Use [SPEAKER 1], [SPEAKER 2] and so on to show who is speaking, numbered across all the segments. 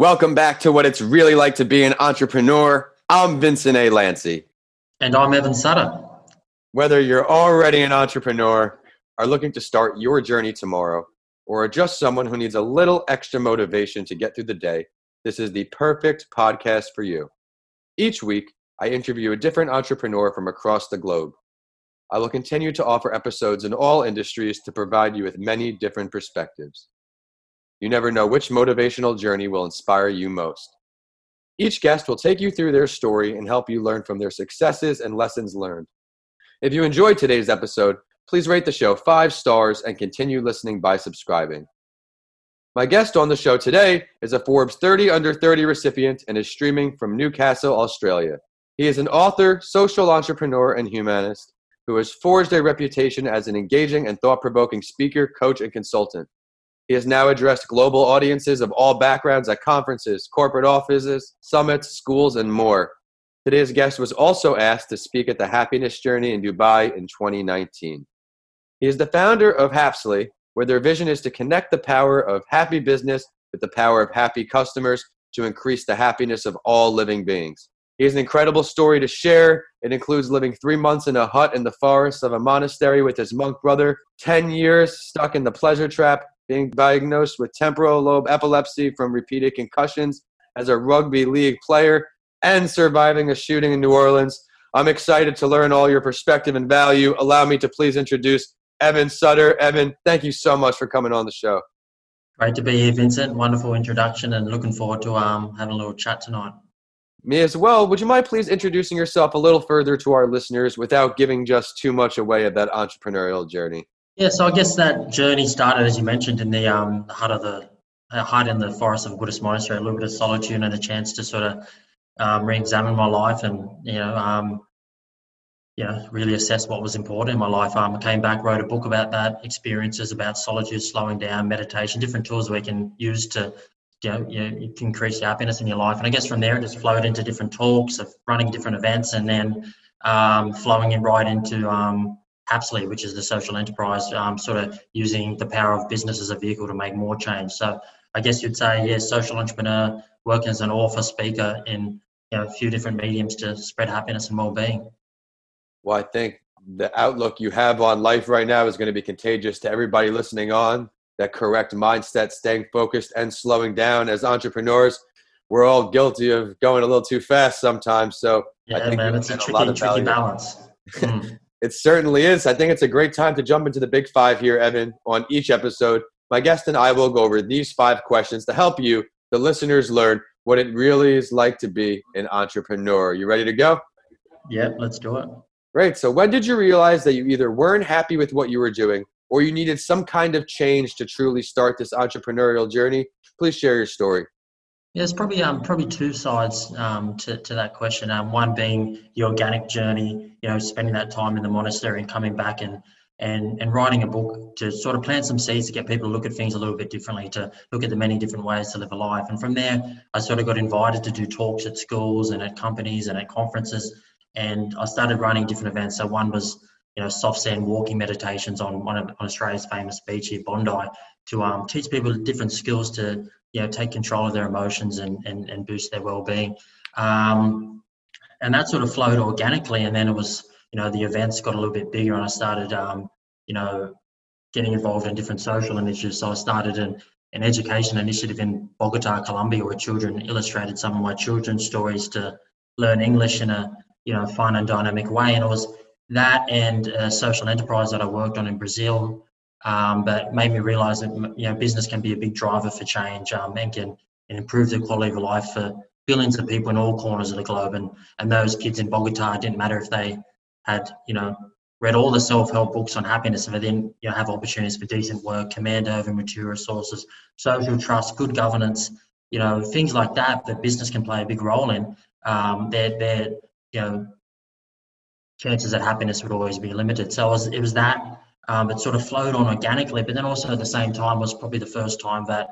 [SPEAKER 1] Welcome back to what it's really like to be an entrepreneur. I'm Vincent A. Lancy.
[SPEAKER 2] And I'm Evan Sutter.
[SPEAKER 1] Whether you're already an entrepreneur, are looking to start your journey tomorrow, or are just someone who needs a little extra motivation to get through the day, this is the perfect podcast for you. Each week, I interview a different entrepreneur from across the globe. I will continue to offer episodes in all industries to provide you with many different perspectives. You never know which motivational journey will inspire you most. Each guest will take you through their story and help you learn from their successes and lessons learned. If you enjoyed today's episode, please rate the show five stars and continue listening by subscribing. My guest on the show today is a Forbes 30 Under 30 recipient and is streaming from Newcastle, Australia. He is an author, social entrepreneur, and humanist who has forged a reputation as an engaging and thought provoking speaker, coach, and consultant. He has now addressed global audiences of all backgrounds at conferences, corporate offices, summits, schools, and more. Today's guest was also asked to speak at the Happiness Journey in Dubai in 2019. He is the founder of Hapzly, where their vision is to connect the power of happy business with the power of happy customers to increase the happiness of all living beings. He has an incredible story to share. It includes living three months in a hut in the forest of a monastery with his monk brother, 10 years stuck in the pleasure trap, being diagnosed with temporal lobe epilepsy from repeated concussions as a rugby league player, and surviving a shooting in New Orleans. I'm excited to learn all your perspective and value. Allow me to please introduce Evan Sutter. Evan, thank you so much for coming on the show.
[SPEAKER 2] Great to be here, Vincent. Wonderful introduction, and looking forward to um, having a little chat tonight.
[SPEAKER 1] Me as well. Would you mind please introducing yourself a little further to our listeners without giving just too much away of that entrepreneurial journey?
[SPEAKER 2] Yeah, so I guess that journey started, as you mentioned, in the um, heart of the uh, heart in the forest of Buddhist monastery, a little bit of solitude and a chance to sort of um, re-examine my life and you know, um, you know, really assess what was important in my life. Um, I came back, wrote a book about that, experiences about solitude, slowing down, meditation, different tools we can use to you know, you know, increase happiness in your life. And I guess from there, it just flowed into different talks of running different events, and then um, flowing in right into um, Hapzly, which is the social enterprise, um, sort of using the power of business as a vehicle to make more change. So I guess you'd say, yes, social entrepreneur, working as an author, speaker in you know, a few different mediums to spread happiness and well-being.
[SPEAKER 1] Well, I think the outlook you have on life right now is going to be contagious to everybody listening on. That correct mindset, staying focused and slowing down. As entrepreneurs, we're all guilty of going a little too fast sometimes. So
[SPEAKER 2] yeah, I think man, it's a tricky, a tricky balance.
[SPEAKER 1] Mm. It certainly is. I think it's a great time to jump into the big five here, Evan, on each episode. My guest and I will go over these five questions to help you, the listeners, learn what it really is like to be an entrepreneur. You ready to go?
[SPEAKER 2] Yeah, let's do it.
[SPEAKER 1] Great. So, when did you realize that you either weren't happy with what you were doing or you needed some kind of change to truly start this entrepreneurial journey? Please share your story.
[SPEAKER 2] Yeah, there's probably um, probably two sides um, to, to that question. Um, one being the organic journey, you know, spending that time in the monastery and coming back and and and writing a book to sort of plant some seeds to get people to look at things a little bit differently, to look at the many different ways to live a life. And from there, I sort of got invited to do talks at schools and at companies and at conferences, and I started running different events. So one was you know soft sand walking meditations on one of on Australia's famous beach here, Bondi, to um, teach people different skills to you know take control of their emotions and and, and boost their well-being. Um, and that sort of flowed organically and then it was you know the events got a little bit bigger and i started um, you know getting involved in different social initiatives. So i started an, an education initiative in bogota colombia where children illustrated some of my children's stories to learn english in a you know fun and dynamic way. And it was that and a social enterprise that i worked on in brazil um, but made me realize that you know business can be a big driver for change um, and can and improve the quality of life for billions of people in all corners of the globe. And and those kids in Bogota didn't matter if they had you know read all the self-help books on happiness, they didn't you know have opportunities for decent work, command over mature resources, social trust, good governance, you know things like that that business can play a big role in. Um, they're, they're you know chances that happiness would always be limited. So it was, it was that um, it sort of flowed on organically. But then also at the same time was probably the first time that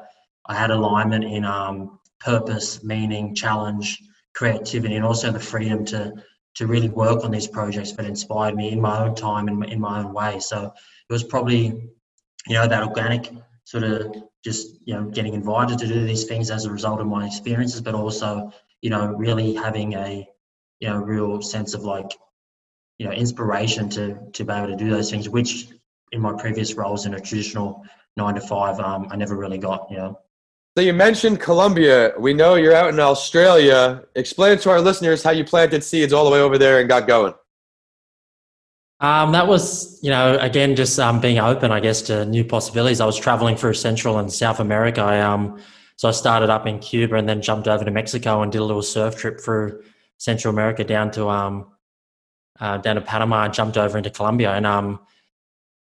[SPEAKER 2] I had alignment in um, purpose, meaning, challenge, creativity, and also the freedom to to really work on these projects that inspired me in my own time and in, my own way. So it was probably you know that organic sort of just you know getting invited to do these things as a result of my experiences, but also you know really having a you know real sense of like you know inspiration to to be able to do those things, which in my previous roles in a traditional nine to five, um, I never really got. You know.
[SPEAKER 1] So you mentioned Colombia. We know you're out in Australia. Explain to our listeners how you planted seeds all the way over there and got going.
[SPEAKER 2] Um, that was, you know, again, just um, being open, I guess, to new possibilities. I was traveling through Central and South America. I, um, so I started up in Cuba and then jumped over to Mexico and did a little surf trip through Central America down to um, uh, down to Panama. and jumped over into Colombia and um,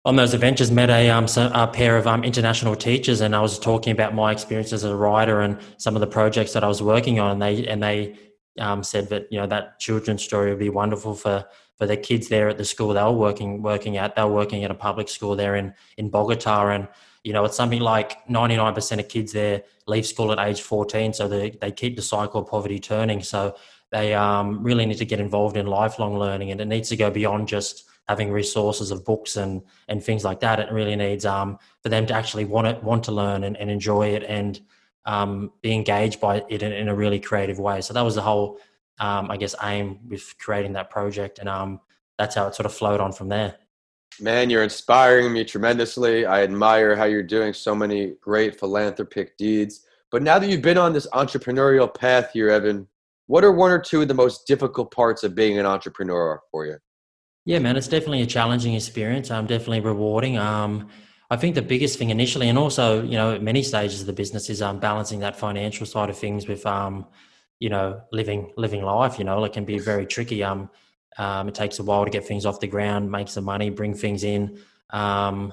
[SPEAKER 2] on those adventures met a, um, a pair of um, international teachers and I was talking about my experience as a writer and some of the projects that I was working on and they and they um, said that you know that children's story would be wonderful for for the kids there at the school they were working working at. They were working at a public school there in in Bogota, and you know it's something like 99% of kids there leave school at age 14, so they they keep the cycle of poverty turning. So they um, really need to get involved in lifelong learning, and it needs to go beyond just having resources of books and and things like that. It really needs um, for them to actually want it, want to learn and, and enjoy it and um, be engaged by it in, in, a really creative way. So that was the whole um, I guess, aim with creating that project. And um, that's how it sort of flowed on from there.
[SPEAKER 1] Man, you're inspiring me tremendously. I admire how you're doing so many great philanthropic deeds. But now that you've been on this entrepreneurial path here, Evan, what are one or two of the most difficult parts of being an entrepreneur for you?
[SPEAKER 2] Yeah, man, it's definitely a challenging experience. Um, definitely rewarding. Um, I think the biggest thing initially, and also you know, at many stages of the business, is um, balancing that financial side of things with um, you know living living life you know it can be very tricky um, um it takes a while to get things off the ground make some money bring things in um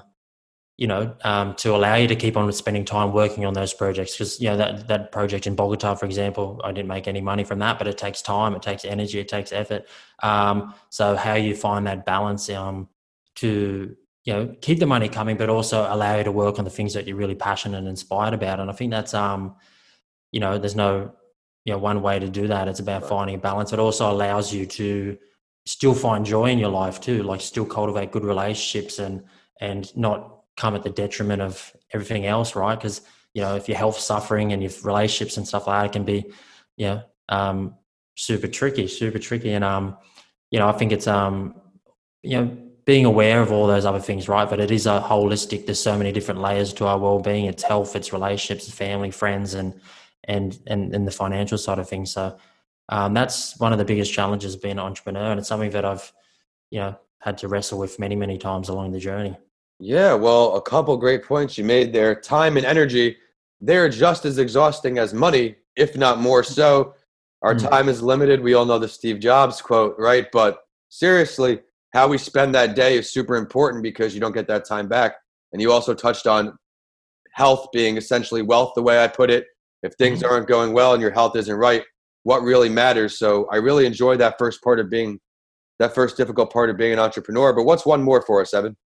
[SPEAKER 2] you know um to allow you to keep on spending time working on those projects. Because you know that that project in bogota for example i didn't make any money from that but it takes time it takes energy it takes effort. Um so how you find that balance um to you know keep the money coming but also allow you to work on the things that you're really passionate and inspired about. And i think that's um you know there's no you know one way to do that. It's about finding a balance. It also allows you to still find joy in your life too like still cultivate good relationships and and not come at the detriment of everything else right? Because you know if your health suffering and your relationships and stuff like that can be you know um super tricky super tricky. And um you know i think it's um you know being aware of all those other things right? But it is a holistic there's so many different layers to our well-being. It's health it's relationships family friends and and and, and the financial side of things. So um, that's one of the biggest challenges being an entrepreneur, and it's something that I've you know had to wrestle with many many times along the journey.
[SPEAKER 1] Yeah, well, a couple great points you made there. Time and energy, they're just as exhausting as money, if not more so. Our mm. time is limited. We all know the Steve Jobs quote, right? But seriously, how we spend that day is super important because you don't get that time back. And you also touched on health being essentially wealth, the way I put it if things mm-hmm. aren't going well and your health isn't right what really matters so i really enjoyed that first part of being that first difficult part of being an entrepreneur but what's one more for us evan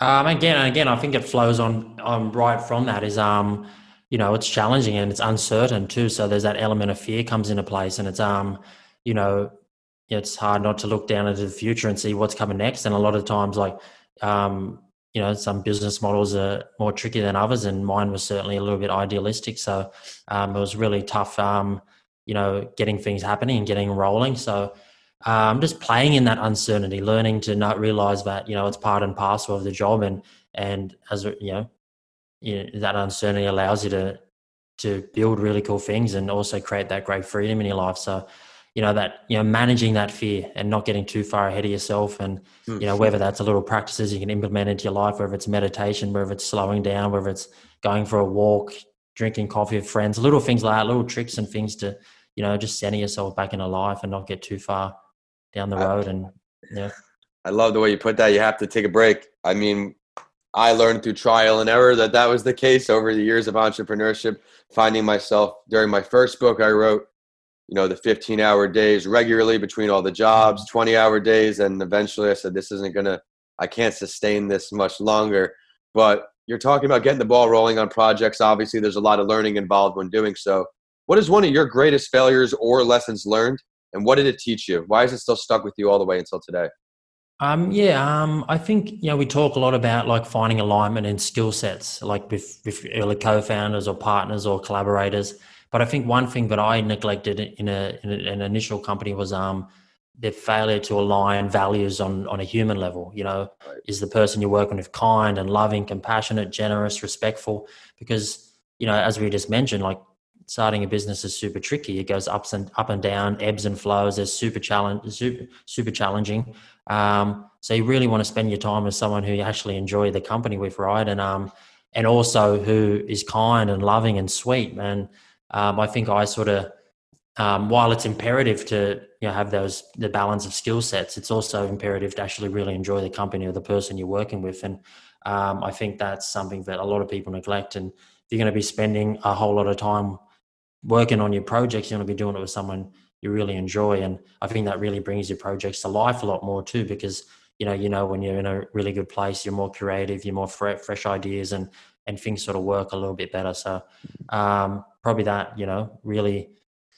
[SPEAKER 2] um, again and again i think it flows on on right from that is um you know it's challenging and it's uncertain too. So there's that element of fear comes into place and it's um you know it's hard not to look down into the future and see what's coming next. And a lot of times like um you know some business models are more tricky than others and mine was certainly a little bit idealistic. So um, it was really tough um, you know getting things happening and getting rolling. So um, just playing in that uncertainty learning to not realize that you know it's part and parcel of the job and and as you know, you know that uncertainty allows you to to build really cool things and also create that great freedom in your life so you know that you know managing that fear and not getting too far ahead of yourself and mm. you know whether that's a little practices you can implement into your life whether it's meditation whether it's slowing down whether it's going for a walk drinking coffee with friends little things like that little tricks and things to you know just center yourself back into life and not get too far down the road and yeah.
[SPEAKER 1] I love the way you put that. You have to take a break. I mean i learned through trial and error that that was the case over the years of entrepreneurship finding myself during my first book i wrote you know the 15 hour days regularly between all the jobs mm-hmm. 20 hour days and eventually i said this isn't gonna i can't sustain this much longer. But you're talking about getting the ball rolling on projects. Obviously there's a lot of learning involved when doing so. What is one of your greatest failures or lessons learned and what did it teach you why is it still stuck with you all the way until today
[SPEAKER 2] Um, yeah, um, I think you know we talk a lot about like finding alignment and skill sets, like with, with early co-founders or partners or collaborators. But I think one thing that I neglected in, a, in an initial company was um, the failure to align values on on a human level. You know, right. is the person you're working with kind and loving, compassionate, generous, respectful? Because you know, as we just mentioned, like starting a business is super tricky. It goes ups and up and down, ebbs and flows. It's super challenge, super super challenging. Um, so you really want to spend your time with someone who you actually enjoy the company with, right? And um, and also who is kind and loving and sweet. And um, I think I sort of, um, while it's imperative to you know have those the balance of skill sets, it's also imperative to actually really enjoy the company or the person you're working with. And um, I think that's something that a lot of people neglect. And if you're going to be spending a whole lot of time working on your projects, you want to be doing it with someone you really enjoy. And I think that really brings your projects to life a lot more too, because you know, you know, when you're in a really good place, you're more creative, you're more fresh, ideas, and and things sort of work a little bit better. So um, probably that, you know, really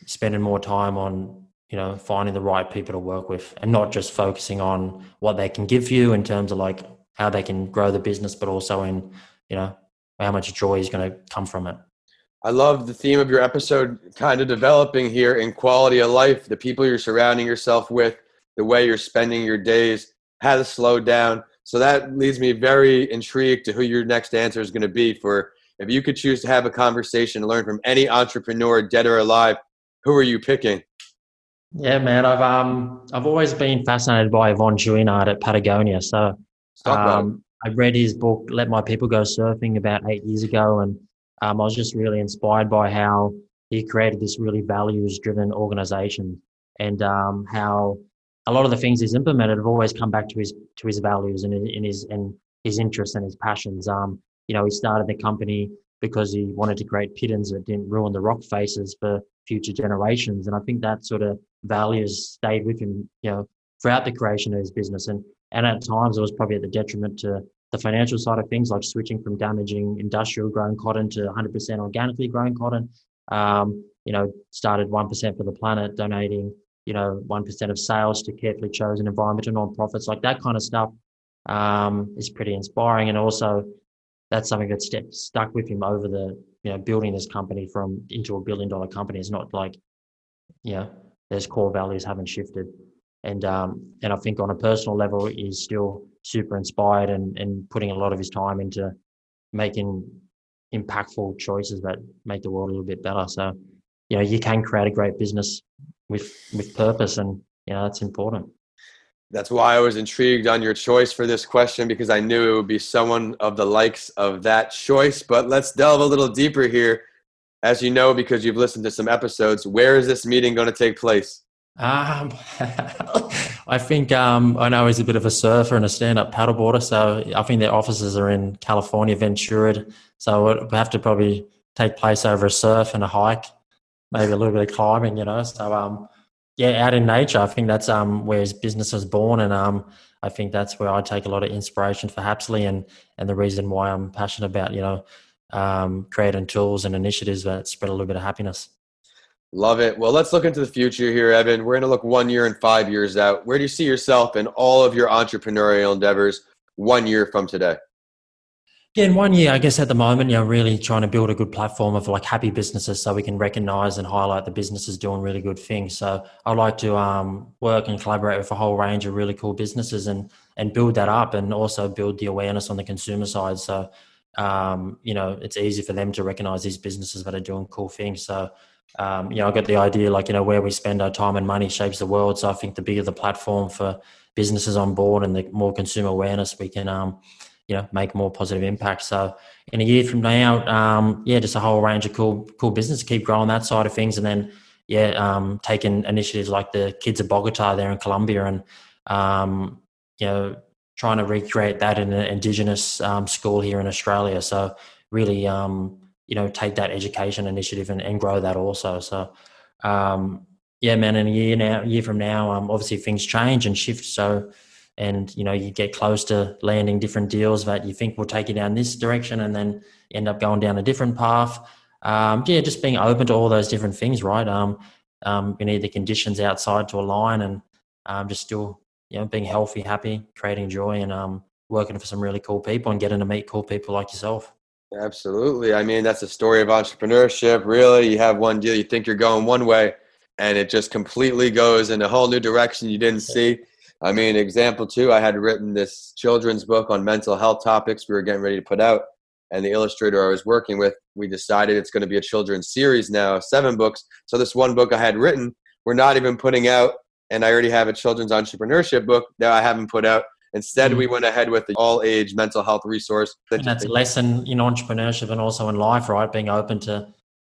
[SPEAKER 2] spending more time on you know finding the right people to work with, and not just focusing on what they can give you in terms of like how they can grow the business, but also in you know how much joy is going to come from it.
[SPEAKER 1] I love the theme of your episode kind of developing here in quality of life, the people you're surrounding yourself with, the way you're spending your days, how to slow down. So that leads me very intrigued to who your next answer is going to be for if you could choose to have a conversation learn from any entrepreneur, dead or alive, who are you picking?
[SPEAKER 2] Yeah, man, I've um I've always been fascinated by Yvon Chouinard at Patagonia. So um, I read his book "Let My People Go Surfing" about eight years ago, and um, I was just really inspired by how he created this really values driven organization and um, how a lot of the things he's implemented have always come back to his to his values and in his and his interests and his passions. Um, you know, he started the company because he wanted to create pitons that didn't ruin the rock faces for future generations. And I think that sort of values stayed with him, you know, throughout the creation of his business. And and at times it was probably at the detriment to the financial side of things, like switching from damaging industrial grown cotton to 100% organically grown cotton. Um, you know, started 1% for the planet, donating, you know, 1% of sales to carefully chosen environmental nonprofits, like that kind of stuff um, is pretty inspiring. And also, that's something that's st- stuck with him over the, you know, building this company from into a billion dollar company. It's not like, you know, there's core values haven't shifted. And, um, and I think on a personal level, he's still super inspired and, and putting a lot of his time into making impactful choices that make the world a little bit better. So, you know, you can create a great business with with purpose, and you know that's important.
[SPEAKER 1] That's why I was intrigued on your choice for this question because I knew it would be someone of the likes of that choice. But let's delve a little deeper here. As you know, because you've listened to some episodes, where is this meeting going to take place?
[SPEAKER 2] Um, I think um, I know he's a bit of a surfer and a stand-up paddleboarder, so I think their offices are in California, Ventura. So it would have to probably take place over a surf and a hike, maybe a little bit of climbing, you know. So um, yeah, out in nature, I think that's um where his business was born, and um, I think that's where I take a lot of inspiration for Hapzly, and and the reason why I'm passionate about you know um, creating tools and initiatives that spread a little bit of happiness.
[SPEAKER 1] Love it. Well, let's look into the future here, Evan. We're going to look one year and five years out. Where do you see yourself in all of your entrepreneurial endeavors one year from today?
[SPEAKER 2] Yeah, in one year, I guess at the moment, you know, really trying to build a good platform of like happy businesses so we can recognize and highlight the businesses doing really good things. So I'd like to um, work and collaborate with a whole range of really cool businesses and and build that up and also build the awareness on the consumer side. So um, you know, it's easy for them to recognize these businesses that are doing cool things. So um, you know, I got the idea like, you know, where we spend our time and money shapes the world. So I think the bigger the platform for businesses on board and the more consumer awareness we can, um, you know, make more positive impact. So in a year from now, um, yeah, just a whole range of cool, cool business, keep growing that side of things. And then, yeah, um, taking initiatives like the Kids of Bogota there in Colombia and, um, you know, trying to recreate that in an indigenous um, school here in Australia. So really, um, you know take that education initiative and, and grow that also. So um, yeah man in a year now year from now um, obviously things change and shift. So and you know you get close to landing different deals that you think will take you down this direction and then end up going down a different path. Um, yeah just being open to all those different things right? Um, um, you need the conditions outside to align and um, just still you know, being healthy, happy, creating joy, and um, working for some really cool people and getting to meet cool people like yourself.
[SPEAKER 1] Absolutely. I mean, that's the story of entrepreneurship. Really, you have one deal, you think you're going one way, and it just completely goes in a whole new direction you didn't see. I mean, example two, I had written this children's book on mental health topics we were getting ready to put out. And the illustrator I was working with, we decided it's going to be a children's series now, seven books. So this one book I had written, we're not even putting out, and I already have a children's entrepreneurship book that I haven't put out. Instead, mm-hmm. we went ahead with the all age mental health resource.
[SPEAKER 2] And that's a lesson in entrepreneurship and also in life, right? Being open to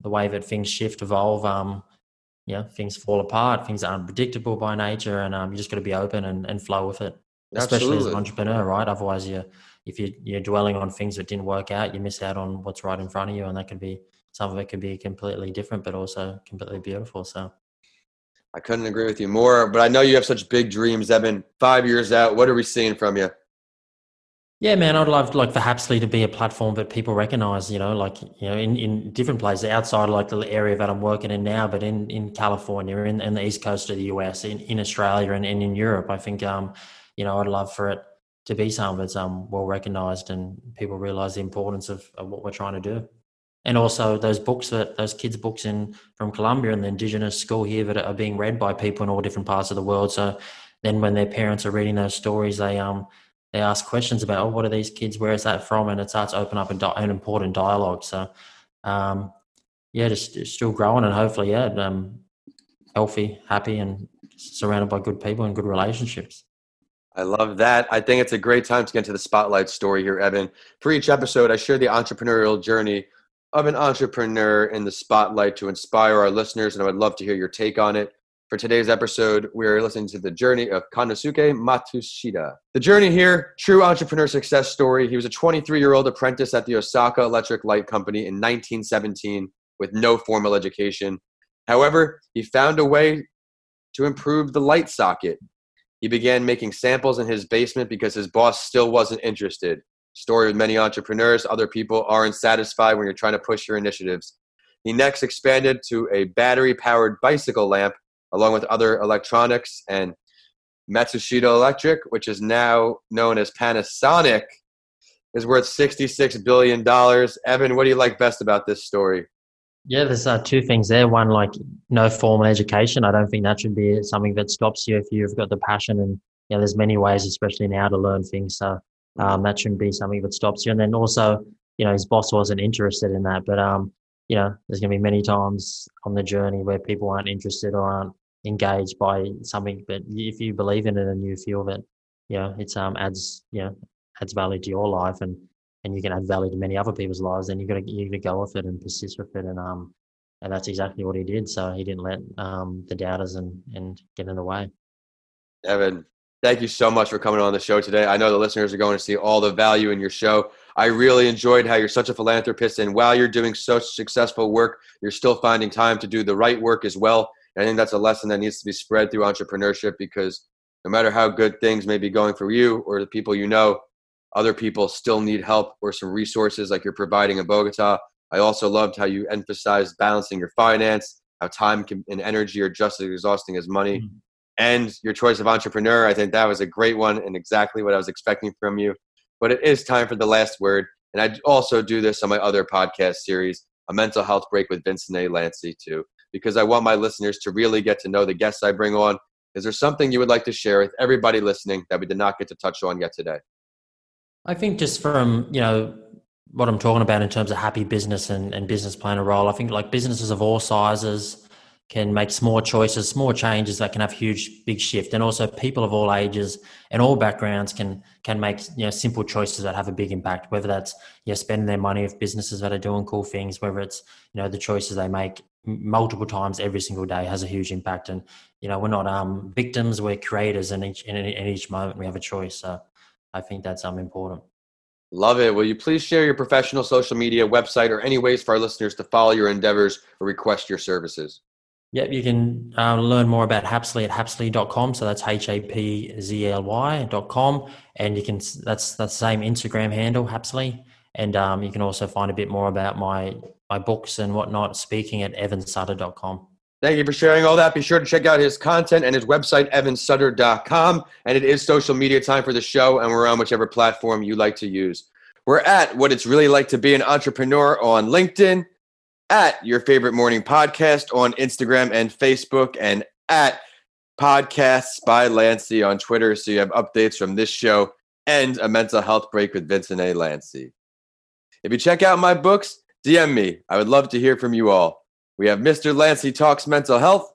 [SPEAKER 2] the way that things shift, evolve. Um, yeah, things fall apart, things are unpredictable by nature, and um, you just got to be open and, and flow with it, especially Absolutely. as an entrepreneur, right? Otherwise, you if you, you're dwelling on things that didn't work out, you miss out on what's right in front of you, and that can be some of it can be completely different, but also completely beautiful. So,
[SPEAKER 1] I couldn't agree with you more. But I know you have such big dreams, Evan. Five years out, what are we seeing from you?
[SPEAKER 2] Yeah, man, I'd love like for Hapzly to be a platform that people recognize, you know, like, you know, in, in different places outside like the area that I'm working in now, but in, in California, in, in the East Coast of the US, in, in Australia and, and in Europe, I think, um, you know, I'd love for it to be something that's um, well recognized and people realize the importance of, of what we're trying to do. And also those books that those kids' books in from Colombia and the Indigenous school here that are being read by people in all different parts of the world. So then when their parents are reading those stories, they um they ask questions about, oh, what are these kids? Where is that from? And it starts to open up di- an important dialogue. So, um, yeah, just, just, still growing and hopefully, yeah, um, healthy, happy, and surrounded by good people and good relationships.
[SPEAKER 1] I love that. I think it's a great time to get to the spotlight story here, Evan. For each episode, I share the entrepreneurial journey of an entrepreneur in the spotlight to inspire our listeners, and I would love to hear your take on it. For today's episode, we are listening to the journey of Konosuke Matsushita. The journey here, true entrepreneur success story. He was a 23 year old apprentice at the Osaka Electric Light Company in 1917 with no formal education. However, he found a way to improve the light socket. He began making samples in his basement because his boss still wasn't interested. Story of many entrepreneurs, other people aren't satisfied when you're trying to push your initiatives. He next expanded to a battery powered bicycle lamp along with other electronics and Matsushita Electric, which is now known as Panasonic, is worth $66 billion. Evan, what do you like best about this story?
[SPEAKER 2] Yeah, there's uh, two things there. One, like no formal education. I don't think that should be something that stops you if you've got the passion. And know, there's many ways, especially now, to learn things. So um, that shouldn't be something that stops you. And then also, you know, his boss wasn't interested in that. But um, you know, there's going to be many times on the journey where people aren't interested or aren't engaged by something but if you believe in it and you feel that you know it's um adds you know adds value to your life and and you can add value to many other people's lives then you got to you got to go with it and persist with it and um and that's exactly what he did so he didn't let um the doubters and and get in the way
[SPEAKER 1] evan thank you so much for coming on the show today i know the listeners are going to see all the value in your show i really enjoyed how you're such a philanthropist and while you're doing such successful work you're still finding time to do the right work as well I think that's a lesson that needs to be spread through entrepreneurship because no matter how good things may be going for you or the people you know, other people still need help or some resources like you're providing in Bogota. I also loved how you emphasized balancing your finance, how time can, and energy are just as exhausting as money. Mm-hmm. And your choice of entrepreneur, I think that was a great one and exactly what I was expecting from you. But it is time for the last word. And I also do this on my other podcast series, A Mental Health Break with Vincent A. Lancy, too because I want my listeners to really get to know the guests I bring on. Is there something you would like to share with everybody listening that we did not get to touch on yet today?
[SPEAKER 2] I think just from, you know, what I'm talking about in terms of happy business and, and business a role, I think like businesses of all sizes can make small choices, small changes that can have huge, big shift. And also people of all ages and all backgrounds can can make you know simple choices that have a big impact, whether that's you know, spending their money with businesses that are doing cool things, whether it's, you know, the choices they make multiple times every single day has a huge impact. And you know, we're not um, victims; we're creators, and each in, in each moment we have a choice. So I think that's um important.
[SPEAKER 1] Love it. Will you please share your professional social media website or any ways for our listeners to follow your endeavors or request your services?
[SPEAKER 2] Yep, you can uh, learn more about Hapzly at hapzly.com. So that's H A P Z L Y.com. And you can, that's, the same Instagram handle, Hapzly. And um, you can also find a bit more about my my books and whatnot, speaking at evansutter.com.
[SPEAKER 1] Thank you for sharing all that. Be sure to check out his content and his website, evansutter.com. And it is social media time for the show, and we're on whichever platform you like to use. We're at What It's Really Like to Be an Entrepreneur on LinkedIn, at Your Favorite Morning Podcast on Instagram and Facebook, and at Podcasts by Lancey on Twitter. So you have updates from this show and a mental health break with Vincent A. Lancey. If you check out my books, DM me. I would love to hear from you all. We have Mr. Lancey Talks Mental Health,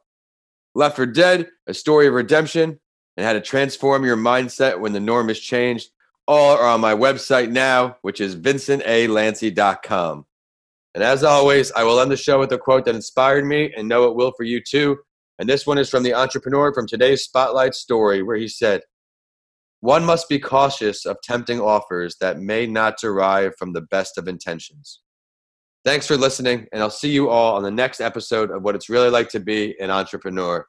[SPEAKER 1] Left for Dead, A Story of Redemption, and How to Transform Your Mindset When the Norm is Changed. All are on my website now, which is vincentalancy.com. And as always, I will end the show with a quote that inspired me and know it will for you too. And this one is from the entrepreneur from today's Spotlight story, where he said, One must be cautious of tempting offers that may not derive from the best of intentions. Thanks for listening, and I'll see you all on the next episode of What It's Really Like to Be an Entrepreneur.